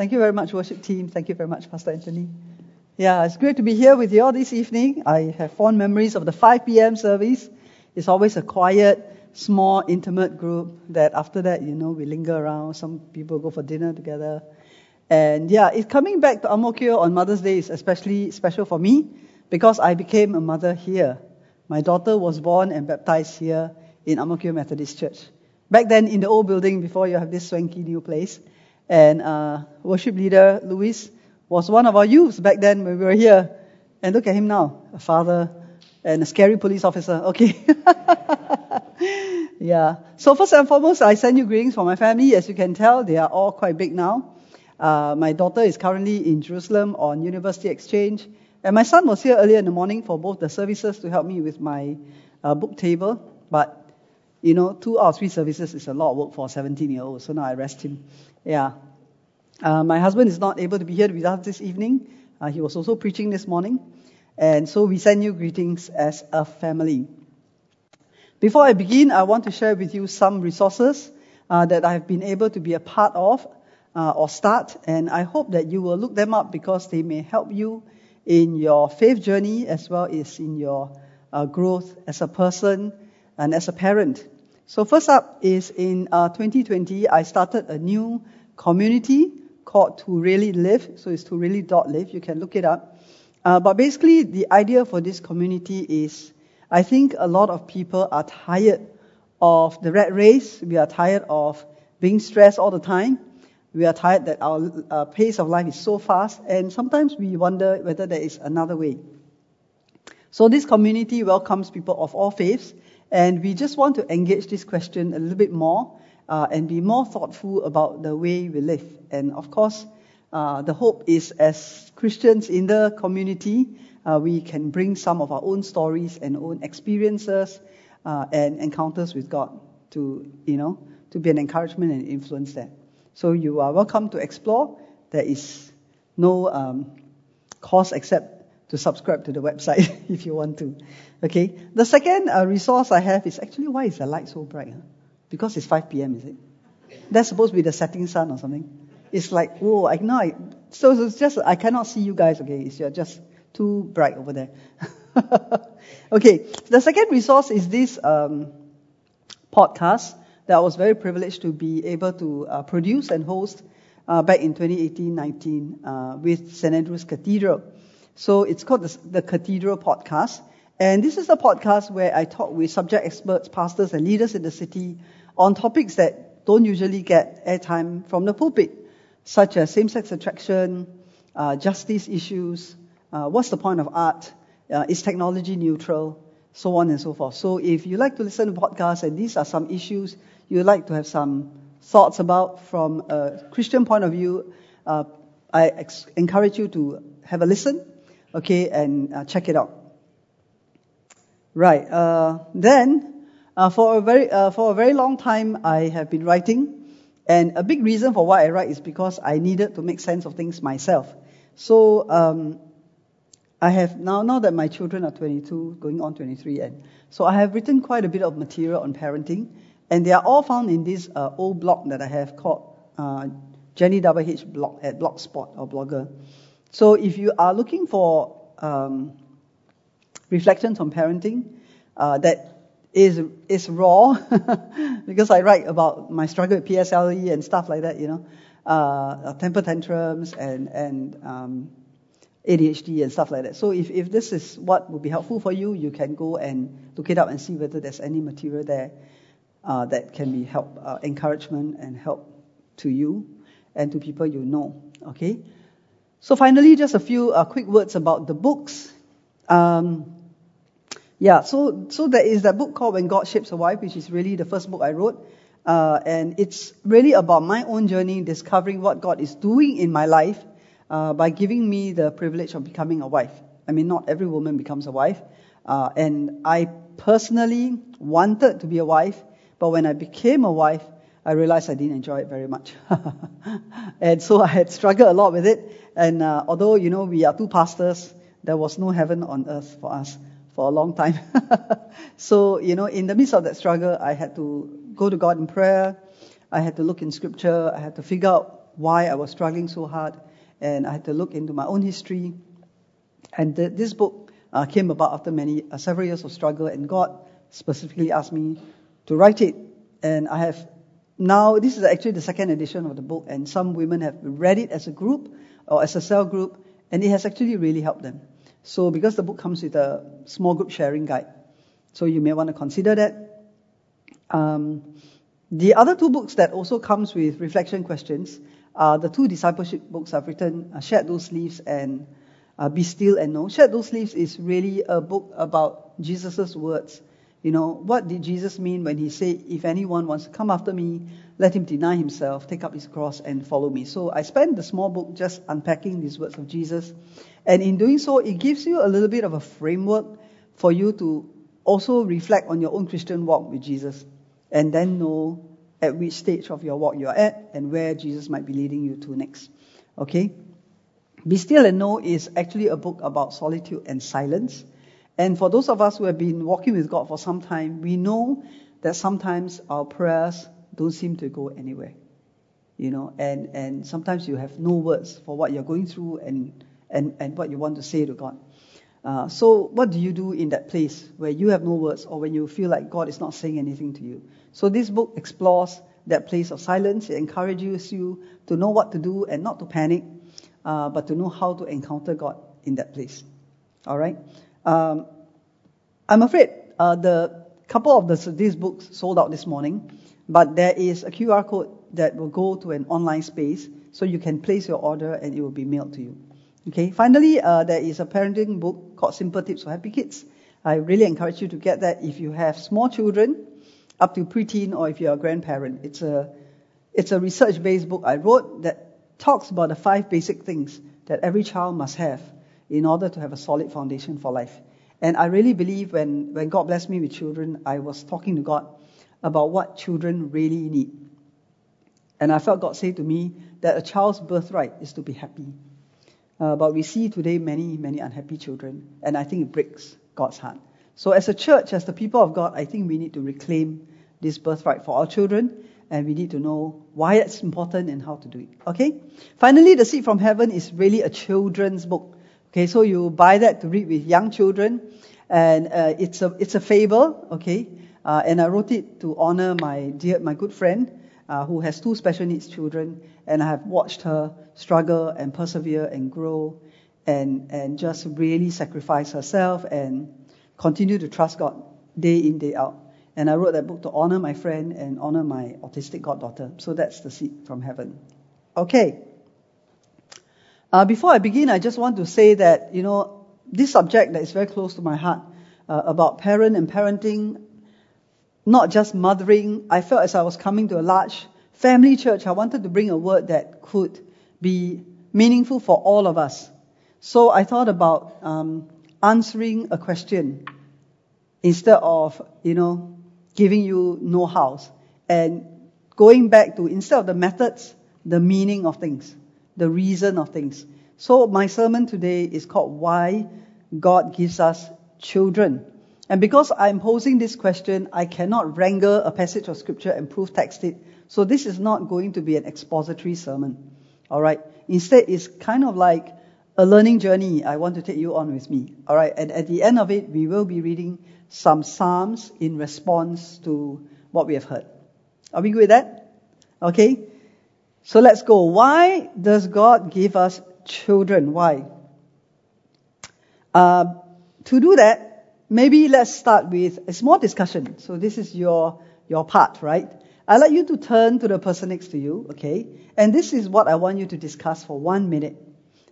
Thank you very much, worship team. Thank you very much, Pastor Anthony. Yeah, it's great to be here with you all this evening. I have fond memories of the 5 p.m. service. It's always a quiet, small, intimate group that after that, you know, we linger around. Some people go for dinner together. And yeah, it's coming back to Ang Mo Kio on Mother's Day is especially special for me because I became a mother here. My daughter was born and baptized here in Ang Mo Kio Methodist Church. Back then in the old building before you have this swanky new place. And uh, worship leader Louis was one of our youths back then when we were here. And look at him now, a father and a scary police officer. Okay. yeah. So first and foremost, I send you greetings from my family. As you can tell, they are all quite big now. Uh, my daughter is currently in Jerusalem on university exchange. And my son was here earlier in the morning for both the services to help me with my uh, book table. But, you know, two out of three services is a lot of work for a 17 year old. So now I rest him. Yeah. Uh, my husband is not able to be here with us this evening. Uh, he was also preaching this morning. And so we send you greetings as a family. Before I begin, I want to share with you some resources uh, that I have been able to be a part of uh, or start. And I hope that you will look them up because they may help you in your faith journey as well as in your uh, growth as a person and as a parent. So first up is in 2020, uh, I started a new community called To Really Live. So it's to really dot live. You can look it up. Uh, but basically, the idea for this community is I think a lot of people are tired of the rat race. We are tired of being stressed all the time. We are tired that our uh, pace of life is so fast, and sometimes we wonder whether there is another way. So this community welcomes people of all faiths, and we just want to engage this question a little bit more uh, and be more thoughtful about the way we live. And of course, uh, the hope is as Christians in the community, uh, we can bring some of our own stories and own experiences uh, and encounters with God to, you know, to be an encouragement and influence there. So you are welcome to explore. There is no um, cost except to subscribe to the website if you want to. Okay. The second uh, resource I have is actually why is the light so bright? Huh? Because it's 5 p.m., is it? That's supposed to be the setting sun or something. It's like, whoa, I know. I, so it's just, I cannot see you guys, okay? It's you're just too bright over there. okay, the second resource is this um, podcast that I was very privileged to be able to uh, produce and host uh, back in 2018-19 uh, with St. Andrew's Cathedral. So it's called the, the Cathedral Podcast. And this is a podcast where I talk with subject experts, pastors, and leaders in the city on topics that don't usually get airtime from the pulpit, such as same-sex attraction, uh, justice issues, uh, what's the point of art, uh, is technology neutral, so on and so forth. So if you like to listen to podcasts and these are some issues you'd like to have some thoughts about from a Christian point of view, uh, I ex- encourage you to have a listen, okay, and uh, check it out. Right. Uh, then uh, for a very uh, for a very long time, I have been writing, and a big reason for why I write is because I needed to make sense of things myself. So um, I have now now that my children are 22, going on 23, and so I have written quite a bit of material on parenting, and they are all found in this uh, old blog that I have called uh, Jenny WH blog at Blogspot or Blogger. So if you are looking for um, reflections on parenting uh, that is is raw because I write about my struggle with PSLE and stuff like that, you know, uh, temper tantrums and and um, ADHD and stuff like that. So if if this is what would be helpful for you, you can go and look it up and see whether there's any material there uh, that can be help uh, encouragement and help to you and to people you know. Okay. So finally, just a few uh, quick words about the books. Um, yeah, so so there is that book called When God Shapes a Wife, which is really the first book I wrote, uh, and it's really about my own journey discovering what God is doing in my life uh, by giving me the privilege of becoming a wife. I mean, not every woman becomes a wife, uh, and I personally wanted to be a wife, but when I became a wife, I realized I didn't enjoy it very much, and so I had struggled a lot with it. And uh, although you know we are two pastors, there was no heaven on earth for us for a long time. so, you know, in the midst of that struggle, I had to go to God in prayer. I had to look in scripture. I had to figure out why I was struggling so hard, and I had to look into my own history. And the, this book uh, came about after many uh, several years of struggle, and God specifically asked me to write it. And I have now this is actually the second edition of the book, and some women have read it as a group or as a cell group, and it has actually really helped them. So because the book comes with a small group sharing guide, so you may want to consider that. Um, the other two books that also comes with reflection questions are the two discipleship books I've written, uh, Shed Those Leaves and uh, Be Still and Know. Shed Those Leaves is really a book about Jesus' words. You know, what did Jesus mean when he said, if anyone wants to come after me, let him deny himself, take up his cross and follow me. So I spent the small book just unpacking these words of Jesus. And in doing so, it gives you a little bit of a framework for you to also reflect on your own Christian walk with Jesus and then know at which stage of your walk you're at and where Jesus might be leading you to next. Okay? Be Still and Know is actually a book about solitude and silence. And for those of us who have been walking with God for some time, we know that sometimes our prayers don't seem to go anywhere. You know, and, and sometimes you have no words for what you're going through and, and, and what you want to say to God. Uh, so, what do you do in that place where you have no words or when you feel like God is not saying anything to you? So, this book explores that place of silence. It encourages you to know what to do and not to panic, uh, but to know how to encounter God in that place. All right? Um, I'm afraid uh, the couple of the, these books sold out this morning, but there is a QR code that will go to an online space so you can place your order and it will be mailed to you. Okay. Finally, uh, there is a parenting book called Simple Tips for Happy Kids. I really encourage you to get that if you have small children, up to preteen, or if you're a grandparent. It's a it's a research-based book I wrote that talks about the five basic things that every child must have in order to have a solid foundation for life. And I really believe when, when God blessed me with children, I was talking to God about what children really need. And I felt God say to me that a child's birthright is to be happy. Uh, but we see today many, many unhappy children, and I think it breaks God's heart. So, as a church, as the people of God, I think we need to reclaim this birthright for our children, and we need to know why it's important and how to do it. Okay? Finally, The Seed from Heaven is really a children's book. Okay, so you buy that to read with young children, and uh, it's a it's a fable. Okay, uh, and I wrote it to honor my dear my good friend uh, who has two special needs children, and I have watched her struggle and persevere and grow and, and just really sacrifice herself and continue to trust God day in, day out. And I wrote that book to honor my friend and honor my autistic goddaughter. So that's the seed from heaven. Okay. Uh, before I begin, I just want to say that, you know, this subject that is very close to my heart uh, about parent and parenting, not just mothering. I felt as I was coming to a large family church, I wanted to bring a word that could be meaningful for all of us. So I thought about um, answering a question instead of, you know, giving you know-hows and going back to, instead of the methods, the meaning of things, the reason of things. So my sermon today is called Why God Gives Us Children. And because I'm posing this question, I cannot wrangle a passage of scripture and proof text it. So this is not going to be an expository sermon. Alright? Instead, it's kind of like a learning journey I want to take you on with me. Alright? And at the end of it, we will be reading some Psalms in response to what we have heard. Are we good with that? Okay? So let's go. Why does God give us children? Why? Uh, to do that, maybe let's start with a small discussion. So this is your, your part, right? I'd like you to turn to the person next to you, okay? And this is what I want you to discuss for one minute,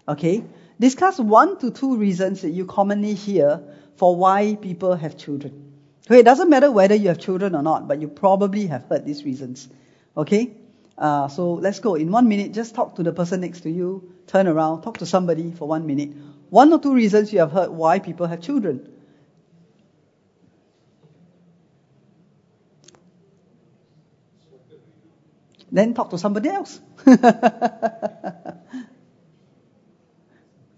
okay? Discuss one to two reasons that you commonly hear for why people have children. Okay, it doesn't matter whether you have children or not, but you probably have heard these reasons, okay? Uh, so let's go. In one minute, just talk to the person next to you, turn around, talk to somebody for one minute. One or two reasons you have heard why people have children. then talk to somebody else.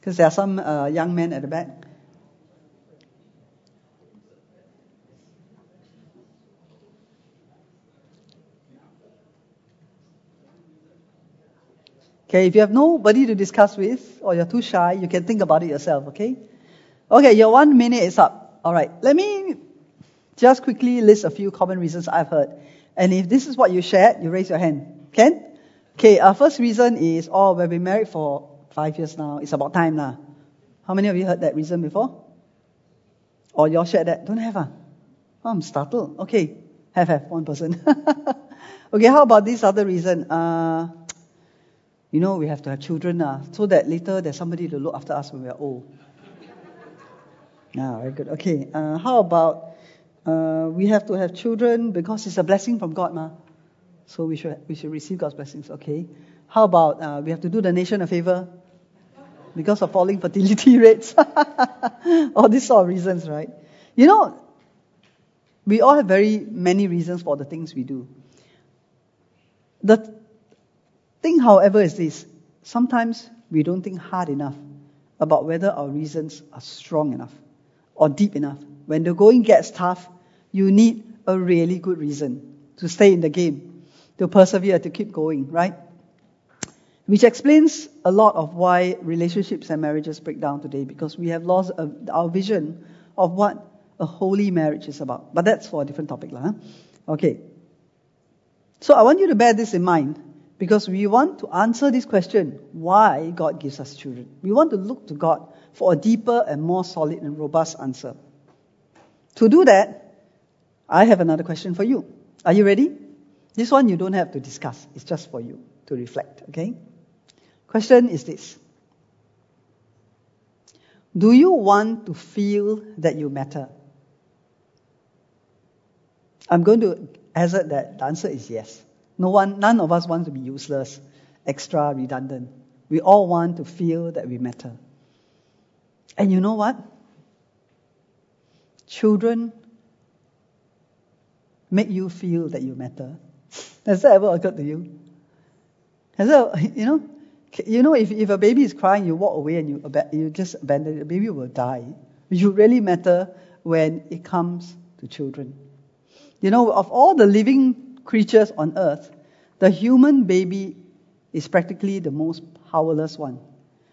Because there are some uh, young men at the back. Okay, if you have nobody to discuss with or you're too shy, you can think about it yourself, okay? Okay, your one minute is up. Alright, let me just quickly list a few common reasons I've heard. And if this is what you shared, you raise your hand. Can? Okay, our first reason is, oh, we've been married for five years now. It's about time now. How many of you heard that reason before? Or you all shared that? Don't have, ah? Oh, I'm startled. Okay, have, have, one person. okay, how about this other reason? Uh, you know, we have to have children uh, so that later there's somebody to look after us when we're old. Ah, very good. Okay, uh, how about uh, we have to have children because it's a blessing from God, ma. So we should we should receive God's blessings. Okay. How about uh, we have to do the nation a favor because of falling fertility rates? all these sort of reasons, right? You know, we all have very many reasons for the things we do. The thing, however, is this sometimes we don't think hard enough about whether our reasons are strong enough or deep enough. When the going gets tough, you need a really good reason to stay in the game, to persevere, to keep going, right? Which explains a lot of why relationships and marriages break down today because we have lost a, our vision of what a holy marriage is about. But that's for a different topic. Huh? Okay. So I want you to bear this in mind because we want to answer this question why God gives us children. We want to look to God for a deeper and more solid and robust answer. To do that, I have another question for you. Are you ready? This one you don't have to discuss, it's just for you to reflect, okay? Question is this Do you want to feel that you matter? I'm going to hazard that the answer is yes. No one, none of us wants to be useless, extra, redundant. We all want to feel that we matter. And you know what? Children make you feel that you matter. Has that ever occurred to you? Has that, you know, you know, if, if a baby is crying, you walk away and you, you just abandon it, the baby will die. You really matter when it comes to children. You know, of all the living creatures on earth, the human baby is practically the most powerless one.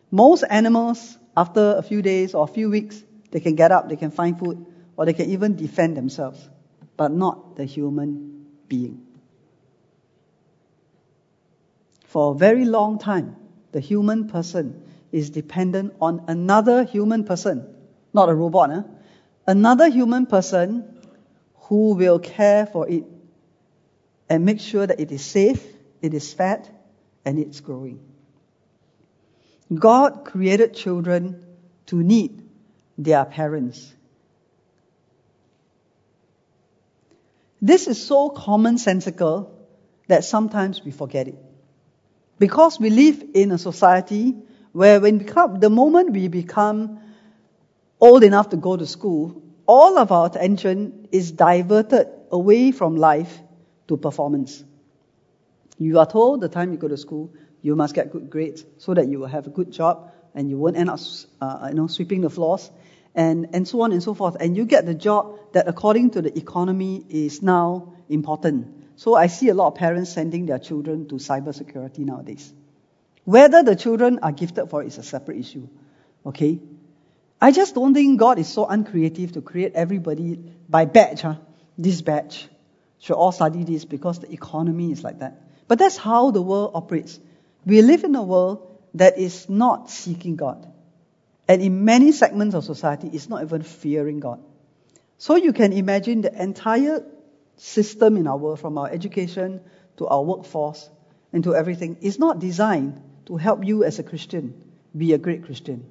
Most animals, after a few days or a few weeks, they can get up, they can find food, or they can even defend themselves, but not the human being. For a very long time, the human person is dependent on another human person, not a robot, eh? another human person who will care for it and make sure that it is safe, it is fed, and it's growing. God created children to need their parents. This is so commonsensical that sometimes we forget it. Because we live in a society where when become, the moment we become old enough to go to school, all of our attention is diverted away from life to performance. You are told the time you go to school, you must get good grades so that you will have a good job and you won't end up, uh, you know, sweeping the floors and, and so on and so forth. And you get the job that according to the economy is now important. So I see a lot of parents sending their children to cybersecurity nowadays. Whether the children are gifted for it is a separate issue. Okay? I just don't think God is so uncreative to create everybody by batch, huh? this batch, should all study this because the economy is like that. But that's how the world operates. We live in a world that is not seeking God. And in many segments of society, it's not even fearing God. So you can imagine the entire system in our world, from our education to our workforce and to everything, is not designed to help you as a Christian be a great Christian.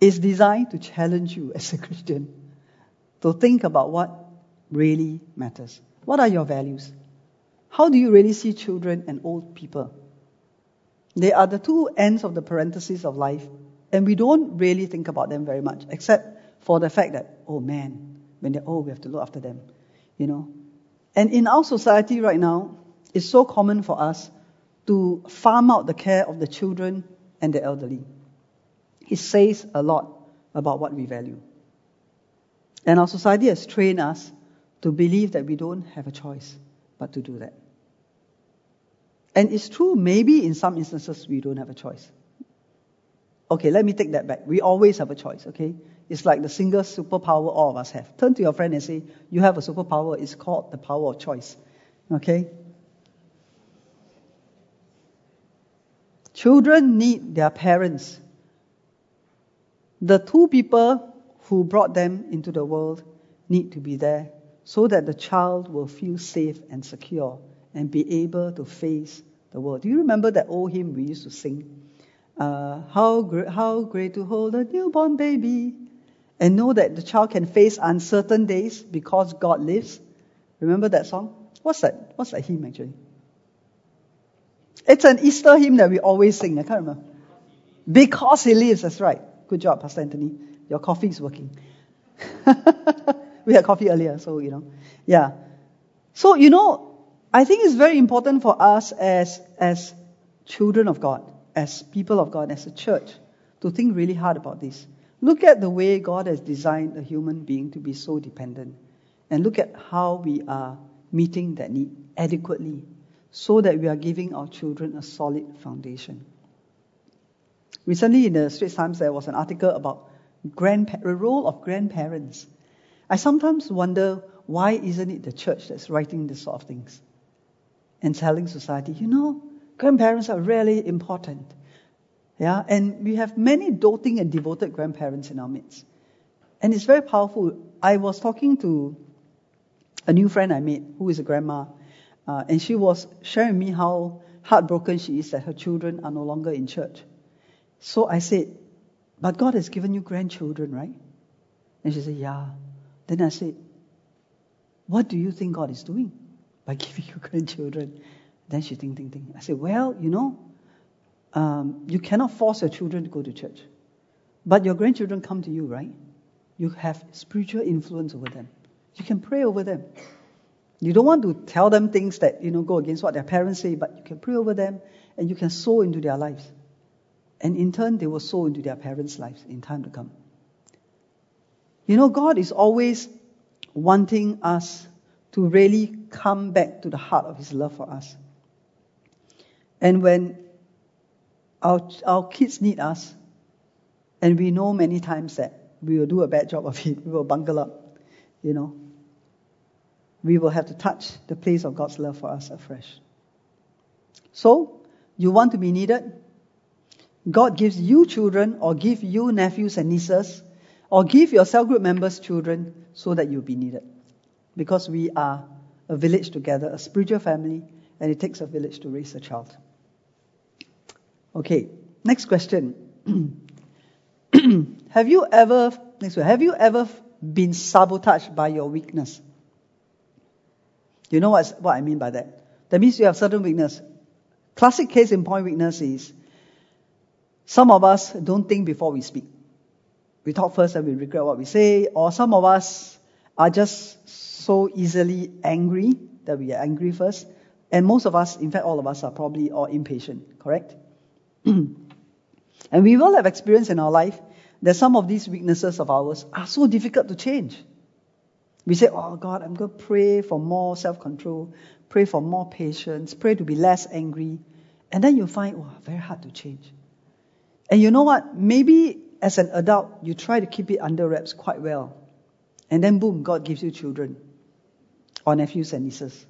It's designed to challenge you as a Christian to think about what really matters. What are your values? How do you really see children and old people? They are the two ends of the parentheses of life, and we don't really think about them very much, except for the fact that, oh man, when they're old, we have to look after them, you know. And in our society right now, it's so common for us to farm out the care of the children and the elderly. It says a lot about what we value. And our society has trained us to believe that we don't have a choice but to do that. And it's true, maybe in some instances we don't have a choice. Okay, let me take that back. We always have a choice, okay? It's like the single superpower all of us have. Turn to your friend and say, You have a superpower. It's called the power of choice. Okay? Children need their parents. The two people who brought them into the world need to be there so that the child will feel safe and secure and be able to face the world. Do you remember that old hymn we used to sing? Uh, how, great, how great to hold a newborn baby and know that the child can face uncertain days because God lives. Remember that song? What's that? What's that hymn actually? It's an Easter hymn that we always sing. I can't remember. Because he lives, that's right. Good job, Pastor Anthony. Your coffee is working. we had coffee earlier, so you know. Yeah. So, you know, I think it's very important for us as, as children of God, as people of God, as a church, to think really hard about this. Look at the way God has designed a human being to be so dependent. And look at how we are meeting that need adequately so that we are giving our children a solid foundation. Recently in the Straits Times, there was an article about grandpa- the role of grandparents. I sometimes wonder why isn't it the church that's writing this sort of things and telling society, you know, grandparents are really important. Yeah, and we have many doting and devoted grandparents in our midst. And it's very powerful. I was talking to a new friend I made who is a grandma, uh, and she was sharing me how heartbroken she is that her children are no longer in church. So I said, But God has given you grandchildren, right? And she said, Yeah. Then I said, What do you think God is doing by giving you grandchildren? Then she think, think, think. I said, Well, you know, um, you cannot force your children to go to church. But your grandchildren come to you, right? You have spiritual influence over them. You can pray over them. You don't want to tell them things that, you know, go against what their parents say, but you can pray over them and you can sow into their lives. And in turn, they will sow into their parents' lives in time to come. You know, God is always wanting us to really come back to the heart of His love for us. And when our, our kids need us, and we know many times that we will do a bad job of it, we will bungle up, you know, we will have to touch the place of God's love for us afresh. So, you want to be needed? God gives you children, or give you nephews and nieces, or give your cell group members children so that you'll be needed. Because we are a village together, a spiritual family, and it takes a village to raise a child. Okay, next question. have you ever, next one, have you ever been sabotaged by your weakness? You know what, what I mean by that? That means you have certain weakness. Classic case in point weakness is some of us don't think before we speak. We talk first and we regret what we say, or some of us are just so easily angry that we are angry first. And most of us, in fact, all of us are probably all impatient, correct? and we will have experience in our life that some of these weaknesses of ours are so difficult to change. We say, Oh God, I'm going to pray for more self control, pray for more patience, pray to be less angry. And then you find, oh, very hard to change. And you know what? Maybe as an adult, you try to keep it under wraps quite well. And then boom, God gives you children or nephews and nieces.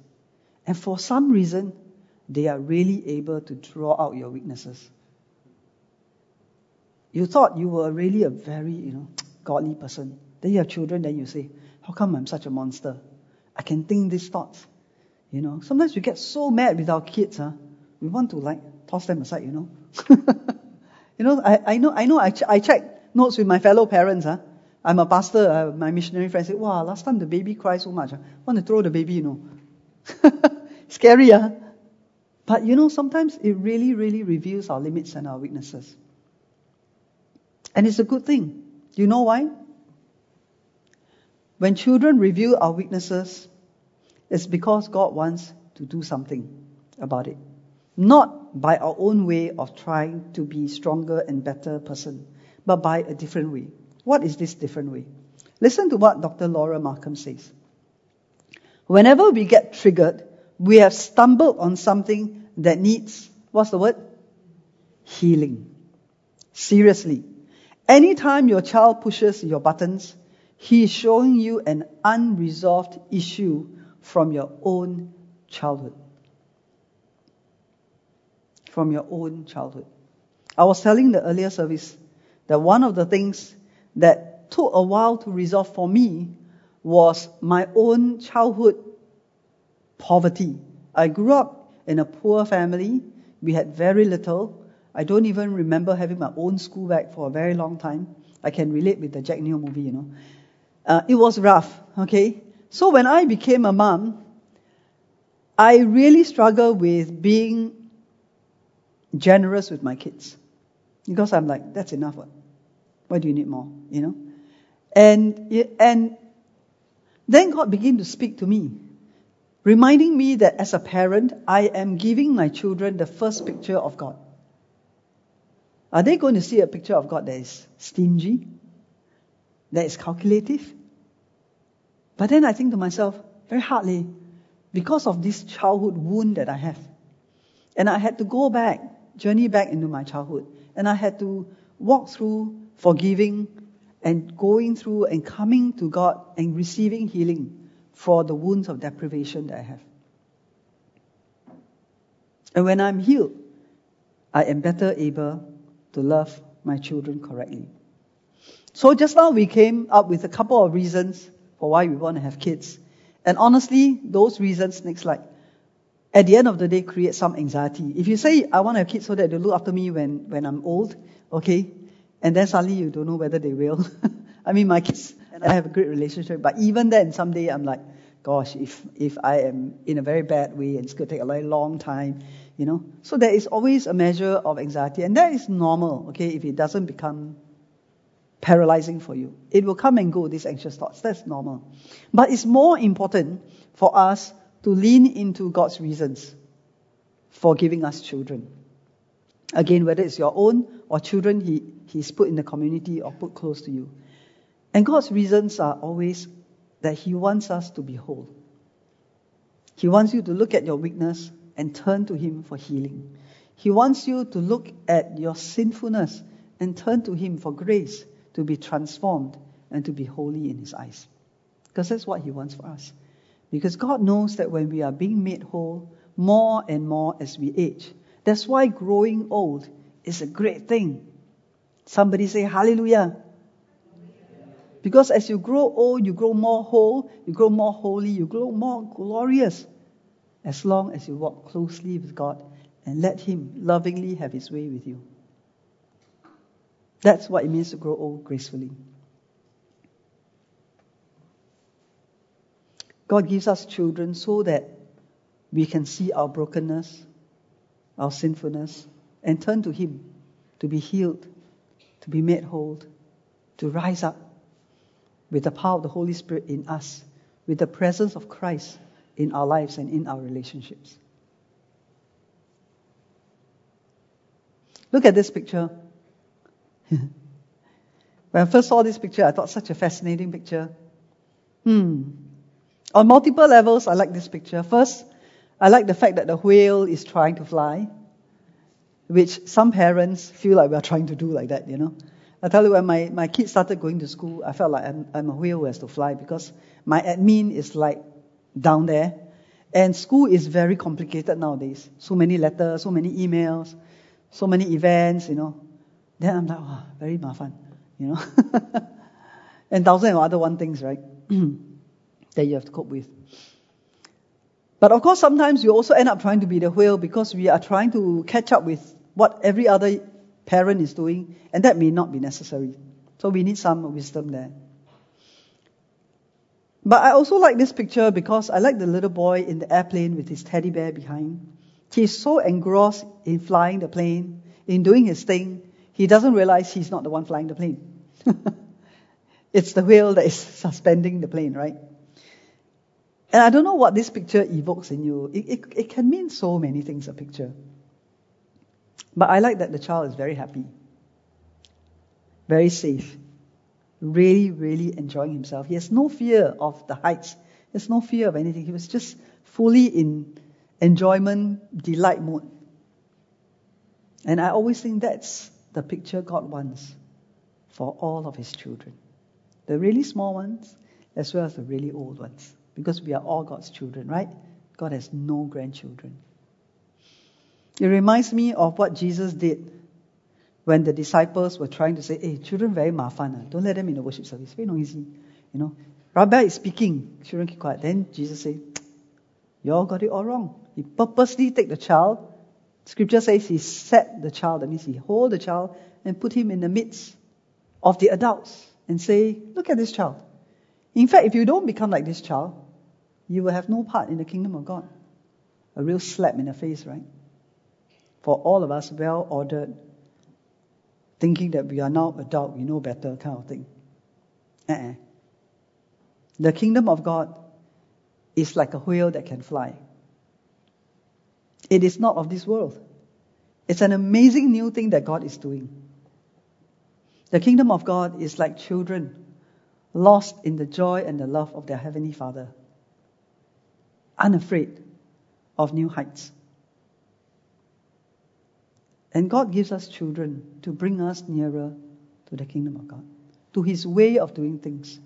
And for some reason, they are really able to draw out your weaknesses. You thought you were really a very, you know, godly person. Then you have children, then you say, How come I'm such a monster? I can think these thoughts. You know, sometimes we get so mad with our kids, huh? We want to like toss them aside, you know. you know, I, I know, I know, I, ch- I check notes with my fellow parents, huh? I'm a pastor, uh, my missionary friend said, wow, last time the baby cried so much. Ah. I want to throw the baby, you know. Scary, huh? But you know, sometimes it really, really reveals our limits and our weaknesses. And it's a good thing. You know why? When children reveal our weaknesses, it's because God wants to do something about it. Not by our own way of trying to be stronger and better person, but by a different way. What is this different way? Listen to what Dr. Laura Markham says. Whenever we get triggered, we have stumbled on something that needs, what's the word? Healing. Seriously. Anytime your child pushes your buttons, he is showing you an unresolved issue from your own childhood. From your own childhood. I was telling the earlier service that one of the things that took a while to resolve for me was my own childhood poverty. I grew up in a poor family. We had very little. I don't even remember having my own school bag for a very long time. I can relate with the Jack Neo movie, you know. Uh, it was rough, okay? So when I became a mom, I really struggled with being generous with my kids. Because I'm like, that's enough. What? Why do you need more? You know? And, and then God began to speak to me, reminding me that as a parent, I am giving my children the first picture of God. Are they going to see a picture of God that is stingy, that is calculative? But then I think to myself, very hardly, because of this childhood wound that I have. And I had to go back, journey back into my childhood. And I had to walk through forgiving and going through and coming to God and receiving healing for the wounds of deprivation that I have. And when I'm healed, I am better able to love my children correctly. So just now we came up with a couple of reasons for why we want to have kids. And honestly, those reasons, next slide, at the end of the day create some anxiety. If you say, I want have kids so that they look after me when, when I'm old, okay, and then suddenly you don't know whether they will. I mean, my kids and I have a great relationship, but even then, someday I'm like, gosh, if, if I am in a very bad way and it's going to take a very long time, you know. So there is always a measure of anxiety, and that is normal, okay, if it doesn't become paralyzing for you. It will come and go, these anxious thoughts. That's normal. But it's more important for us to lean into God's reasons for giving us children. Again, whether it's your own or children he, He's put in the community or put close to you. And God's reasons are always that He wants us to be whole. He wants you to look at your weakness and turn to Him for healing. He wants you to look at your sinfulness and turn to Him for grace to be transformed and to be holy in His eyes. Because that's what He wants for us. Because God knows that when we are being made whole more and more as we age, that's why growing old is a great thing. Somebody say hallelujah. Because as you grow old, you grow more whole, you grow more holy, you grow more glorious. As long as you walk closely with God and let Him lovingly have His way with you. That's what it means to grow old gracefully. God gives us children so that we can see our brokenness, our sinfulness, and turn to Him to be healed, to be made whole, to rise up with the power of the Holy Spirit in us, with the presence of Christ in our lives and in our relationships. Look at this picture. when I first saw this picture, I thought such a fascinating picture. Hmm. On multiple levels, I like this picture. First, I like the fact that the whale is trying to fly, which some parents feel like we are trying to do like that, you know. I tell you, when my, my kids started going to school, I felt like I'm, I'm a whale who has to fly because my admin is like down there. And school is very complicated nowadays. So many letters, so many emails, so many events, you know. Then I'm like, oh, very mafan, you know. and thousands of other one things, right? that you have to cope with. But of course, sometimes we also end up trying to be the whale because we are trying to catch up with what every other parent is doing, and that may not be necessary. So we need some wisdom there. But I also like this picture because I like the little boy in the airplane with his teddy bear behind. He's so engrossed in flying the plane, in doing his thing, he doesn't realize he's not the one flying the plane. it's the whale that is suspending the plane, right? And I don't know what this picture evokes in you. It, it, it can mean so many things, a picture. But I like that the child is very happy, very safe, really, really enjoying himself. He has no fear of the heights, he has no fear of anything. He was just fully in enjoyment, delight mode. And I always think that's the picture God wants for all of His children. The really small ones, as well as the really old ones. Because we are all God's children, right? God has no grandchildren. It reminds me of what Jesus did when the disciples were trying to say, hey, children very mafan. Ah. Don't let them in the worship service. Very noisy. You know, Rabbi is speaking. Children keep quiet. Then Jesus said, you all got it all wrong. He purposely take the child. Scripture says he set the child. That means he hold the child and put him in the midst of the adults and say, look at this child. In fact, if you don't become like this child, you will have no part in the kingdom of God. A real slap in the face, right? For all of us, well ordered, thinking that we are now adult, we know better kind of thing. Uh-uh. The kingdom of God is like a whale that can fly. It is not of this world. It's an amazing new thing that God is doing. The kingdom of God is like children lost in the joy and the love of their heavenly Father, unafraid of new heights. And God gives us children to bring us nearer to the kingdom of God, to His way of doing things,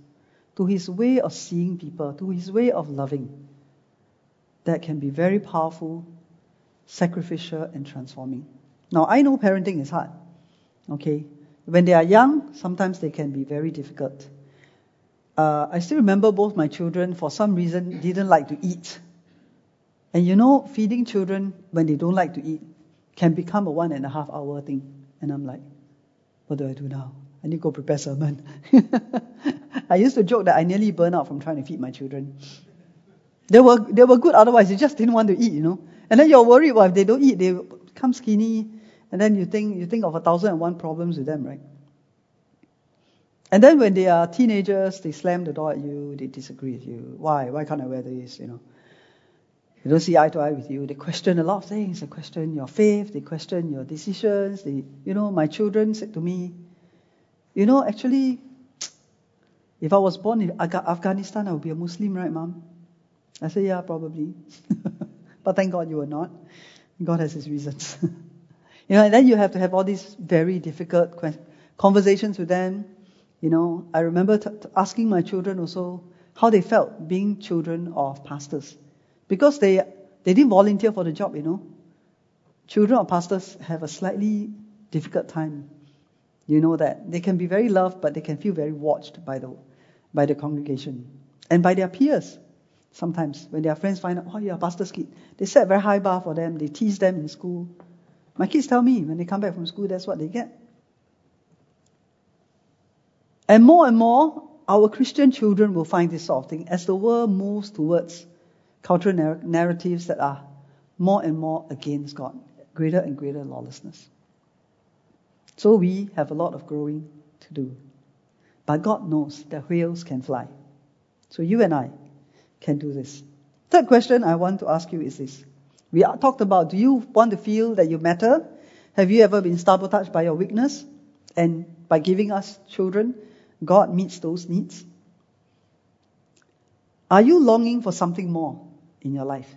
to His way of seeing people, to His way of loving. That can be very powerful, sacrificial, and transforming. Now, I know parenting is hard. Okay? When they are young, sometimes they can be very difficult. Uh, I still remember both my children, for some reason, didn't like to eat. And you know, feeding children when they don't like to eat can become a one and a half hour thing. And I'm like, what do I do now? I need to go prepare sermon. I used to joke that I nearly burned out from trying to feed my children. They were, they were good otherwise, they just didn't want to eat, you know. And then you're worried, well, if they don't eat, they become skinny. And then you think, you think of a thousand and one problems with them, right? And then when they are teenagers, they slam the door at you, they disagree with you. Why? Why can't I wear this, you know? They don't see eye to eye with you. They question a lot of things. They question your faith. They question your decisions. They, you know, my children said to me, you know, actually, if I was born in Afghanistan, I would be a Muslim, right, mom? I said, yeah, probably. but thank God you were not. God has his reasons. you know, and then you have to have all these very difficult conversations with them. You know, I remember t- asking my children also how they felt being children of pastors. Because they, they didn't volunteer for the job, you know. Children of pastors have a slightly difficult time. You know that. They can be very loved, but they can feel very watched by the, by the congregation and by their peers. Sometimes when their friends find out, oh, you're a pastor's kid, they set a very high bar for them. They tease them in school. My kids tell me when they come back from school, that's what they get. And more and more, our Christian children will find this sort of thing as the world moves towards cultural narr- narratives that are more and more against God, greater and greater lawlessness. So we have a lot of growing to do. But God knows that whales can fly. So you and I can do this. Third question I want to ask you is this. We talked about do you want to feel that you matter? Have you ever been sabotaged by your weakness? And by giving us children, God meets those needs. Are you longing for something more? in your life?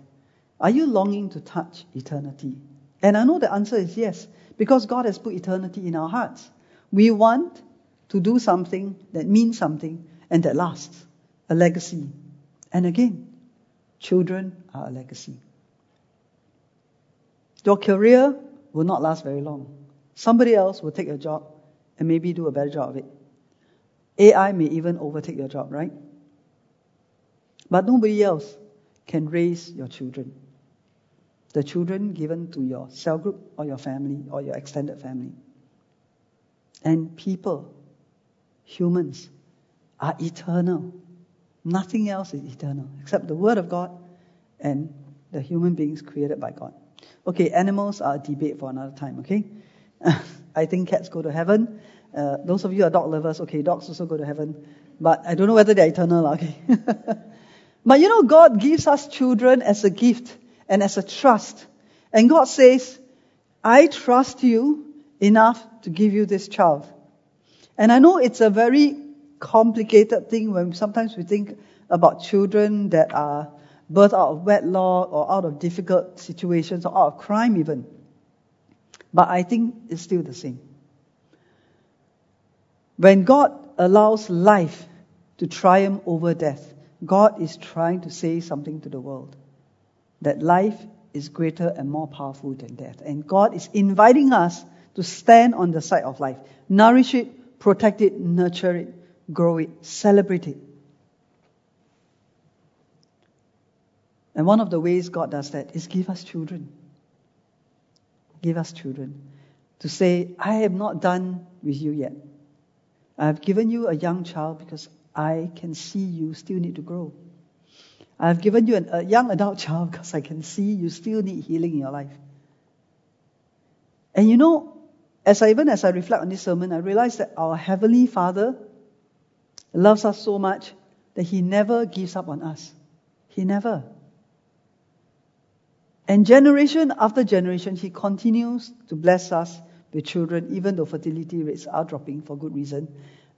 Are you longing to touch eternity? And I know the answer is yes, because God has put eternity in our hearts. We want to do something that means something and that lasts, a legacy. And again, children are a legacy. Your career will not last very long. Somebody else will take your job and maybe do a better job of it. AI may even overtake your job, right? But nobody else can raise your children. The children given to your cell group or your family or your extended family. And people, humans, are eternal. Nothing else is eternal except the Word of God and the human beings created by God. Okay, animals are a debate for another time, okay? I think cats go to heaven. Uh, those of you are dog lovers, okay, dogs also go to heaven. But I don't know whether they're eternal, okay? But you know, God gives us children as a gift and as a trust. And God says, I trust you enough to give you this child. And I know it's a very complicated thing when sometimes we think about children that are birth out of wedlock or out of difficult situations or out of crime even. But I think it's still the same. When God allows life to triumph over death, God is trying to say something to the world. That life is greater and more powerful than death. And God is inviting us to stand on the side of life. Nourish it, protect it, nurture it, grow it, celebrate it. And one of the ways God does that is give us children. Give us children. To say, I have not done with you yet. I have given you a young child because I can see you still need to grow. I have given you an, a young adult child because I can see you still need healing in your life. And you know, as I, even as I reflect on this sermon, I realize that our Heavenly Father loves us so much that He never gives up on us. He never. And generation after generation, He continues to bless us with children, even though fertility rates are dropping for good reason,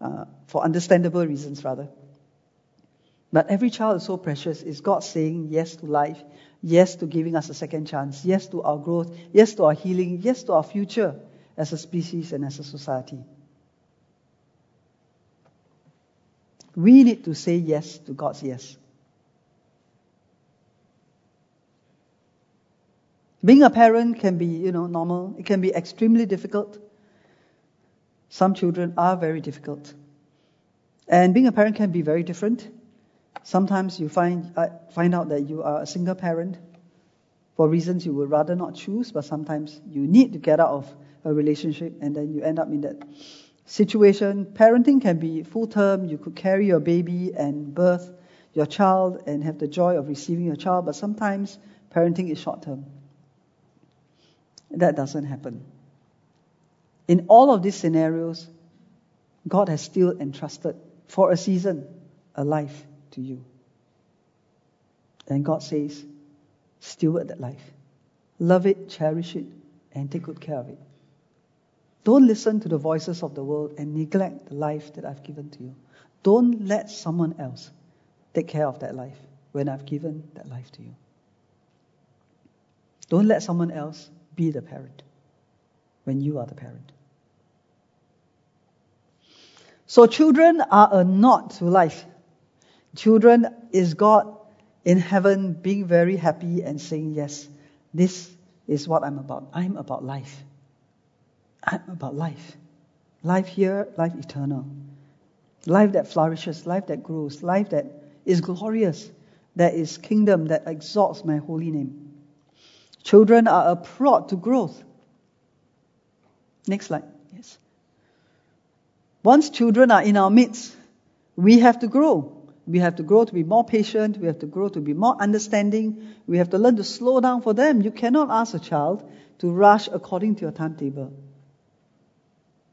uh, for understandable reasons rather. But every child is so precious. Is God saying yes to life, yes to giving us a second chance, yes to our growth, yes to our healing, yes to our future as a species and as a society. We need to say yes to God's yes. Being a parent can be, you know, normal. It can be extremely difficult. Some children are very difficult. And being a parent can be very different. Sometimes you find, uh, find out that you are a single parent for reasons you would rather not choose, but sometimes you need to get out of a relationship and then you end up in that situation. Parenting can be full term. You could carry your baby and birth your child and have the joy of receiving your child, but sometimes parenting is short term. That doesn't happen. In all of these scenarios, God has still entrusted for a season a life to you. And God says, steward that life. Love it, cherish it, and take good care of it. Don't listen to the voices of the world and neglect the life that I've given to you. Don't let someone else take care of that life when I've given that life to you. Don't let someone else be the parent when you are the parent. So children are a knot to life. Children is God in heaven being very happy and saying, Yes, this is what I'm about. I'm about life. I'm about life. Life here, life eternal. Life that flourishes, life that grows, life that is glorious, that is kingdom, that exalts my holy name. Children are a prod to growth. Next slide. Yes. Once children are in our midst, we have to grow. We have to grow to be more patient. We have to grow to be more understanding. We have to learn to slow down for them. You cannot ask a child to rush according to your timetable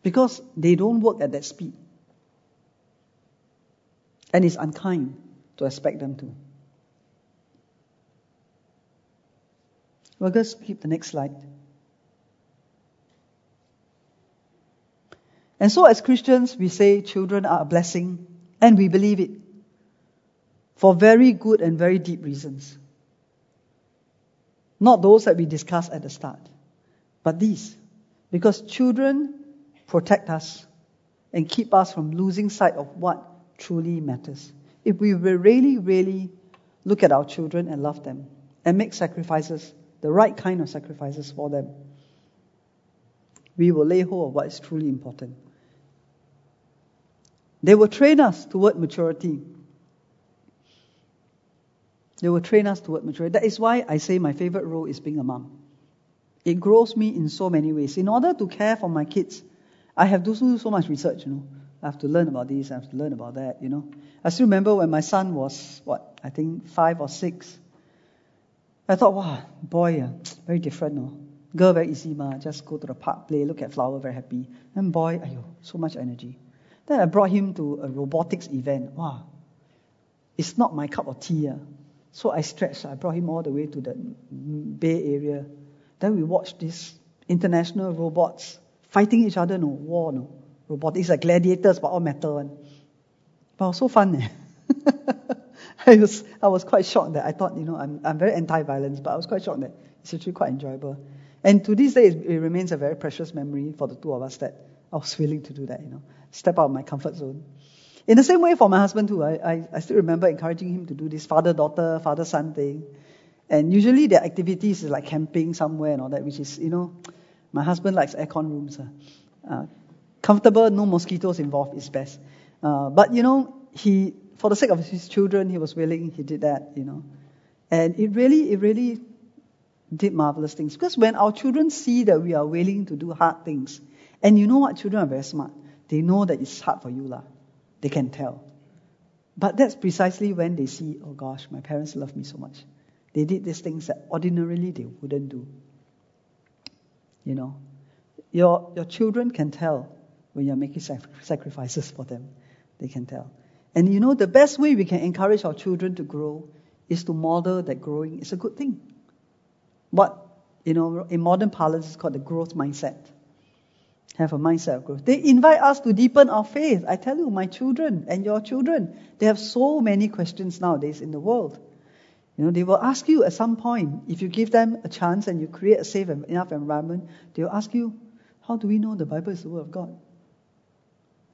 because they don't work at that speed. And it's unkind to expect them to. We'll just keep the next slide. And so, as Christians, we say children are a blessing, and we believe it for very good and very deep reasons. Not those that we discussed at the start, but these. Because children protect us and keep us from losing sight of what truly matters. If we really, really look at our children and love them and make sacrifices the right kind of sacrifices for them, we will lay hold of what is truly important. They will train us toward maturity. They will train us toward maturity. That is why I say my favorite role is being a mom. It grows me in so many ways. In order to care for my kids, I have to do so much research, you know. I have to learn about this, I have to learn about that, you know. I still remember when my son was, what, I think five or six, I thought, wow, boy, uh, very different. No? Girl, very easy, ma. Just go to the park, play, look at flower, very happy. And boy, ayo, so much energy. Then I brought him to a robotics event. Wow, it's not my cup of tea. Uh. So I stretched. I brought him all the way to the Bay Area. Then we watched these international robots fighting each other, no war, no robotics like gladiators, but all metal one. But so fun. Eh? I was, I was quite shocked that I thought, you know, I'm, I'm very anti-violence, but I was quite shocked that it's actually quite enjoyable. And to this day, it, remains a very precious memory for the two of us that I was willing to do that, you know, step out of my comfort zone. In the same way for my husband too, I, I, I still remember encouraging him to do this father-daughter, father-son thing. And usually their activities is like camping somewhere and all that, which is, you know, my husband likes aircon rooms. Uh, uh, comfortable, no mosquitoes involved is best. Uh, but, you know, he, for the sake of his children, he was willing, he did that, you know. And it really, it really did marvelous things. Because when our children see that we are willing to do hard things, and you know what, children are very smart. They know that it's hard for you, lah. They can tell. But that's precisely when they see, oh gosh, my parents love me so much. They did these things that ordinarily they wouldn't do. You know, your, your children can tell when you're making sacrifices for them. They can tell. And you know, the best way we can encourage our children to grow is to model that growing is a good thing. What, you know, in modern parlance is called the growth mindset. Have a mindset of growth. They invite us to deepen our faith. I tell you, my children and your children, they have so many questions nowadays in the world. You know, they will ask you at some point, if you give them a chance and you create a safe enough environment, they'll ask you, how do we know the Bible is the Word of God?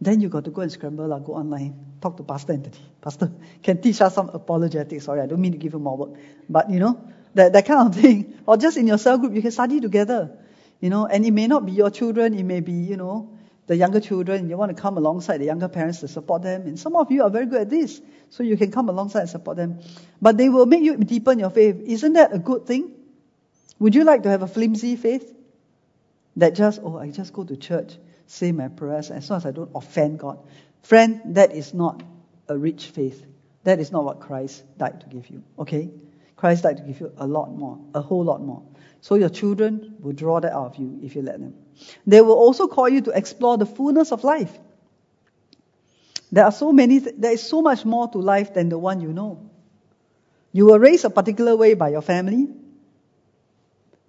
Then you got to go and scramble, like, go online, talk to Pastor Anthony. Pastor, can teach us some apologetics. Sorry, I don't mean to give you more work. But, you know, that, that kind of thing. Or just in your cell group, you can study together. You know, and it may not be your children, it may be, you know, the younger children. You want to come alongside the younger parents to support them. And some of you are very good at this. So you can come alongside and support them. But they will make you deepen your faith. Isn't that a good thing? Would you like to have a flimsy faith? That just, oh, I just go to church, say my prayers, as long as I don't offend God. Friend, that is not a rich faith. That is not what Christ died to give you. Okay? Christ died to give you a lot more, a whole lot more. So your children will draw that out of you if you let them. They will also call you to explore the fullness of life. There are so many, there is so much more to life than the one you know. You were raised a particular way by your family,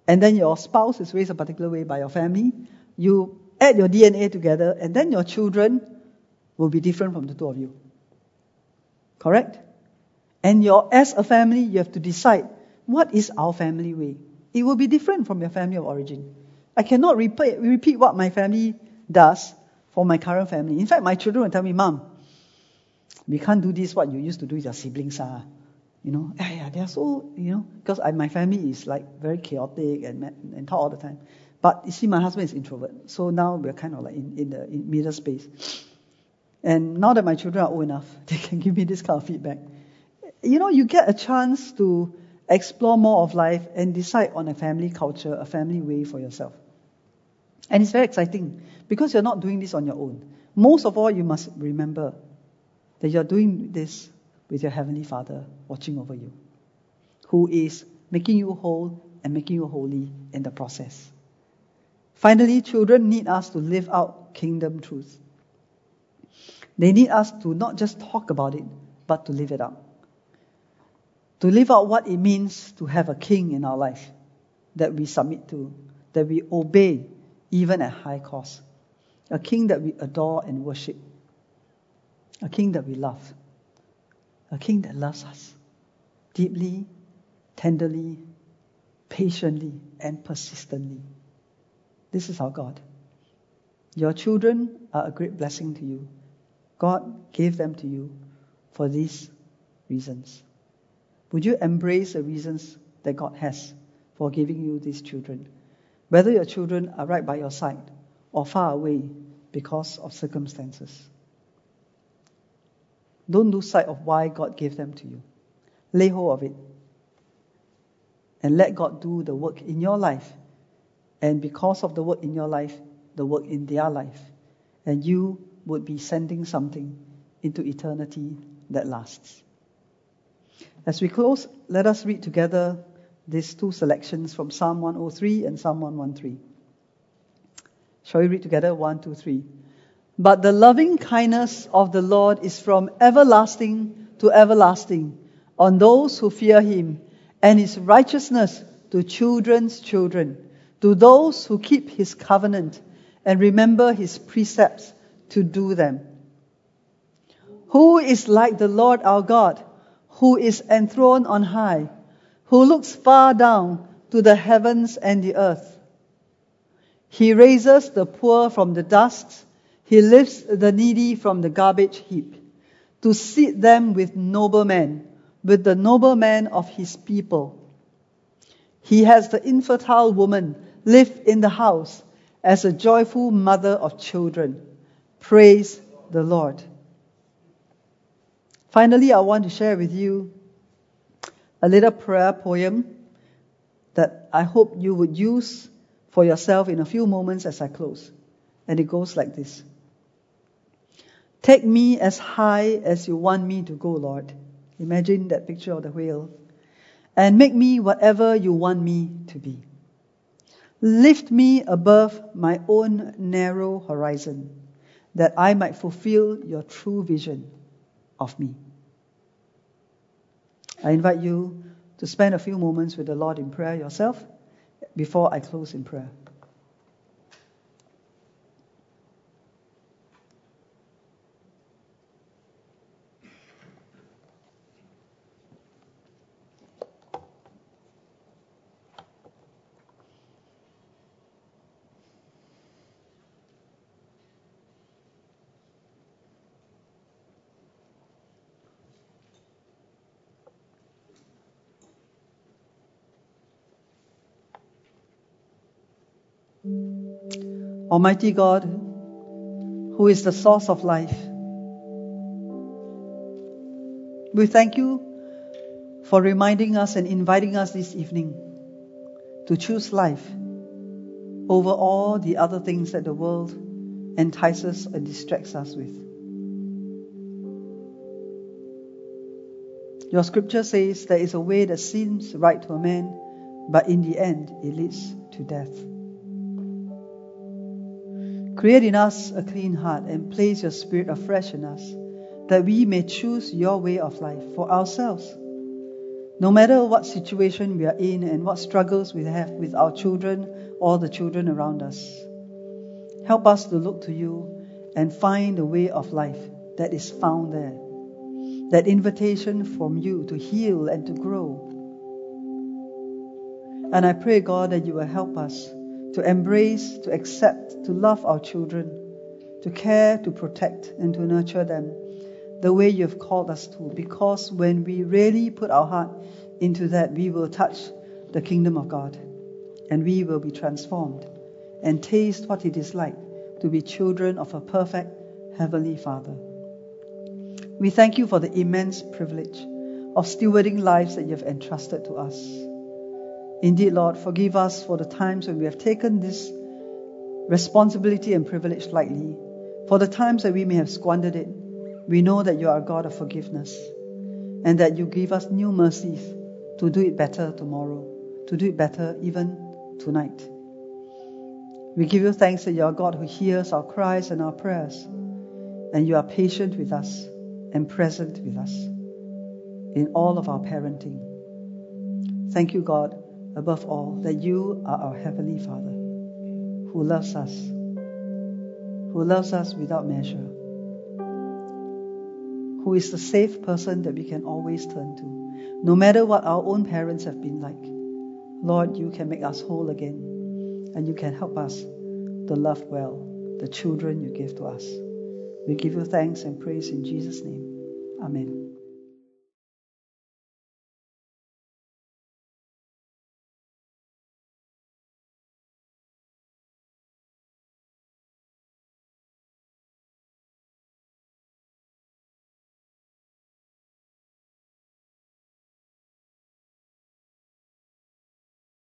and then your spouse is raised a particular way by your family. You add your DNA together, and then your children will be different from the two of you. Correct? And your, as a family, you have to decide what is our family way. It will be different from your family of origin. I cannot repeat, repeat what my family does for my current family. In fact, my children will tell me, Mom, we can't do this what you used to do with your siblings. Ah. You know, yeah, they're so, you know, because my family is like very chaotic and, and talk all the time. But you see, my husband is introvert. So now we're kind of like in, in the in middle space. And now that my children are old enough, they can give me this kind of feedback. You know, you get a chance to explore more of life and decide on a family culture, a family way for yourself. And it's very exciting because you're not doing this on your own. Most of all, you must remember that you're doing this with your Heavenly Father watching over you, who is making you whole and making you holy in the process. Finally, children need us to live out kingdom truth. They need us to not just talk about it, but to live it out. To live out what it means to have a king in our life that we submit to, that we obey even at high cost. A king that we adore and worship. A king that we love. A king that loves us deeply, tenderly, patiently, and persistently. This is our God. Your children are a great blessing to you. God gave them to you for these reasons. Would you embrace the reasons that God has for giving you these children? Whether your children are right by your side or far away because of circumstances. Don't lose sight of why God gave them to you. Lay hold of it. And let God do the work in your life. And because of the work in your life, the work in their life. And you would be sending something into eternity that lasts. As we close, let us read together these two selections from Psalm 103 and Psalm 113. Shall we read together? One, two, three. But the loving kindness of the Lord is from everlasting to everlasting on those who fear him, and his righteousness to children's children, to those who keep his covenant and remember his precepts to do them. Who is like the Lord our God, who is enthroned on high, who looks far down to the heavens and the earth. He raises the poor from the dust. He lifts the needy from the garbage heap to seat them with noble men, with the noble men of his people. He has the infertile woman live in the house as a joyful mother of children. Praise the Lord. Finally, I want to share with you a little prayer poem that I hope you would use for yourself in a few moments as I close. And it goes like this Take me as high as you want me to go, Lord. Imagine that picture of the whale. And make me whatever you want me to be. Lift me above my own narrow horizon, that I might fulfill your true vision of me. I invite you to spend a few moments with the Lord in prayer yourself before I close in prayer. Almighty God, who is the source of life, we thank you for reminding us and inviting us this evening to choose life over all the other things that the world entices and distracts us with. Your scripture says there is a way that seems right to a man, but in the end it leads to death. Create in us a clean heart and place your spirit afresh in us, that we may choose your way of life for ourselves. No matter what situation we are in and what struggles we have with our children or the children around us, help us to look to you and find the way of life that is found there. That invitation from you to heal and to grow. And I pray, God, that you will help us to embrace, to accept, to love our children, to care, to protect, and to nurture them the way you've called us to. Because when we really put our heart into that, we will touch the kingdom of God and we will be transformed and taste what it is like to be children of a perfect Heavenly Father. We thank you for the immense privilege of stewarding lives that you have entrusted to us. Indeed, Lord, forgive us for the times when we have taken this responsibility and privilege lightly, for the times that we may have squandered it. We know that you are a God of forgiveness and that you give us new mercies to do it better tomorrow, to do it better even tonight. We give you thanks that you are God who hears our cries and our prayers, and you are patient with us and present with us in all of our parenting. Thank you, God, above all, that you are our Heavenly Father who loves us, who loves us without measure, who is the safe person that we can always turn to. No matter what our own parents have been like, Lord, you can make us whole again, and you can help us to love well the children you give to us. We give you thanks and praise in Jesus' name. Amen.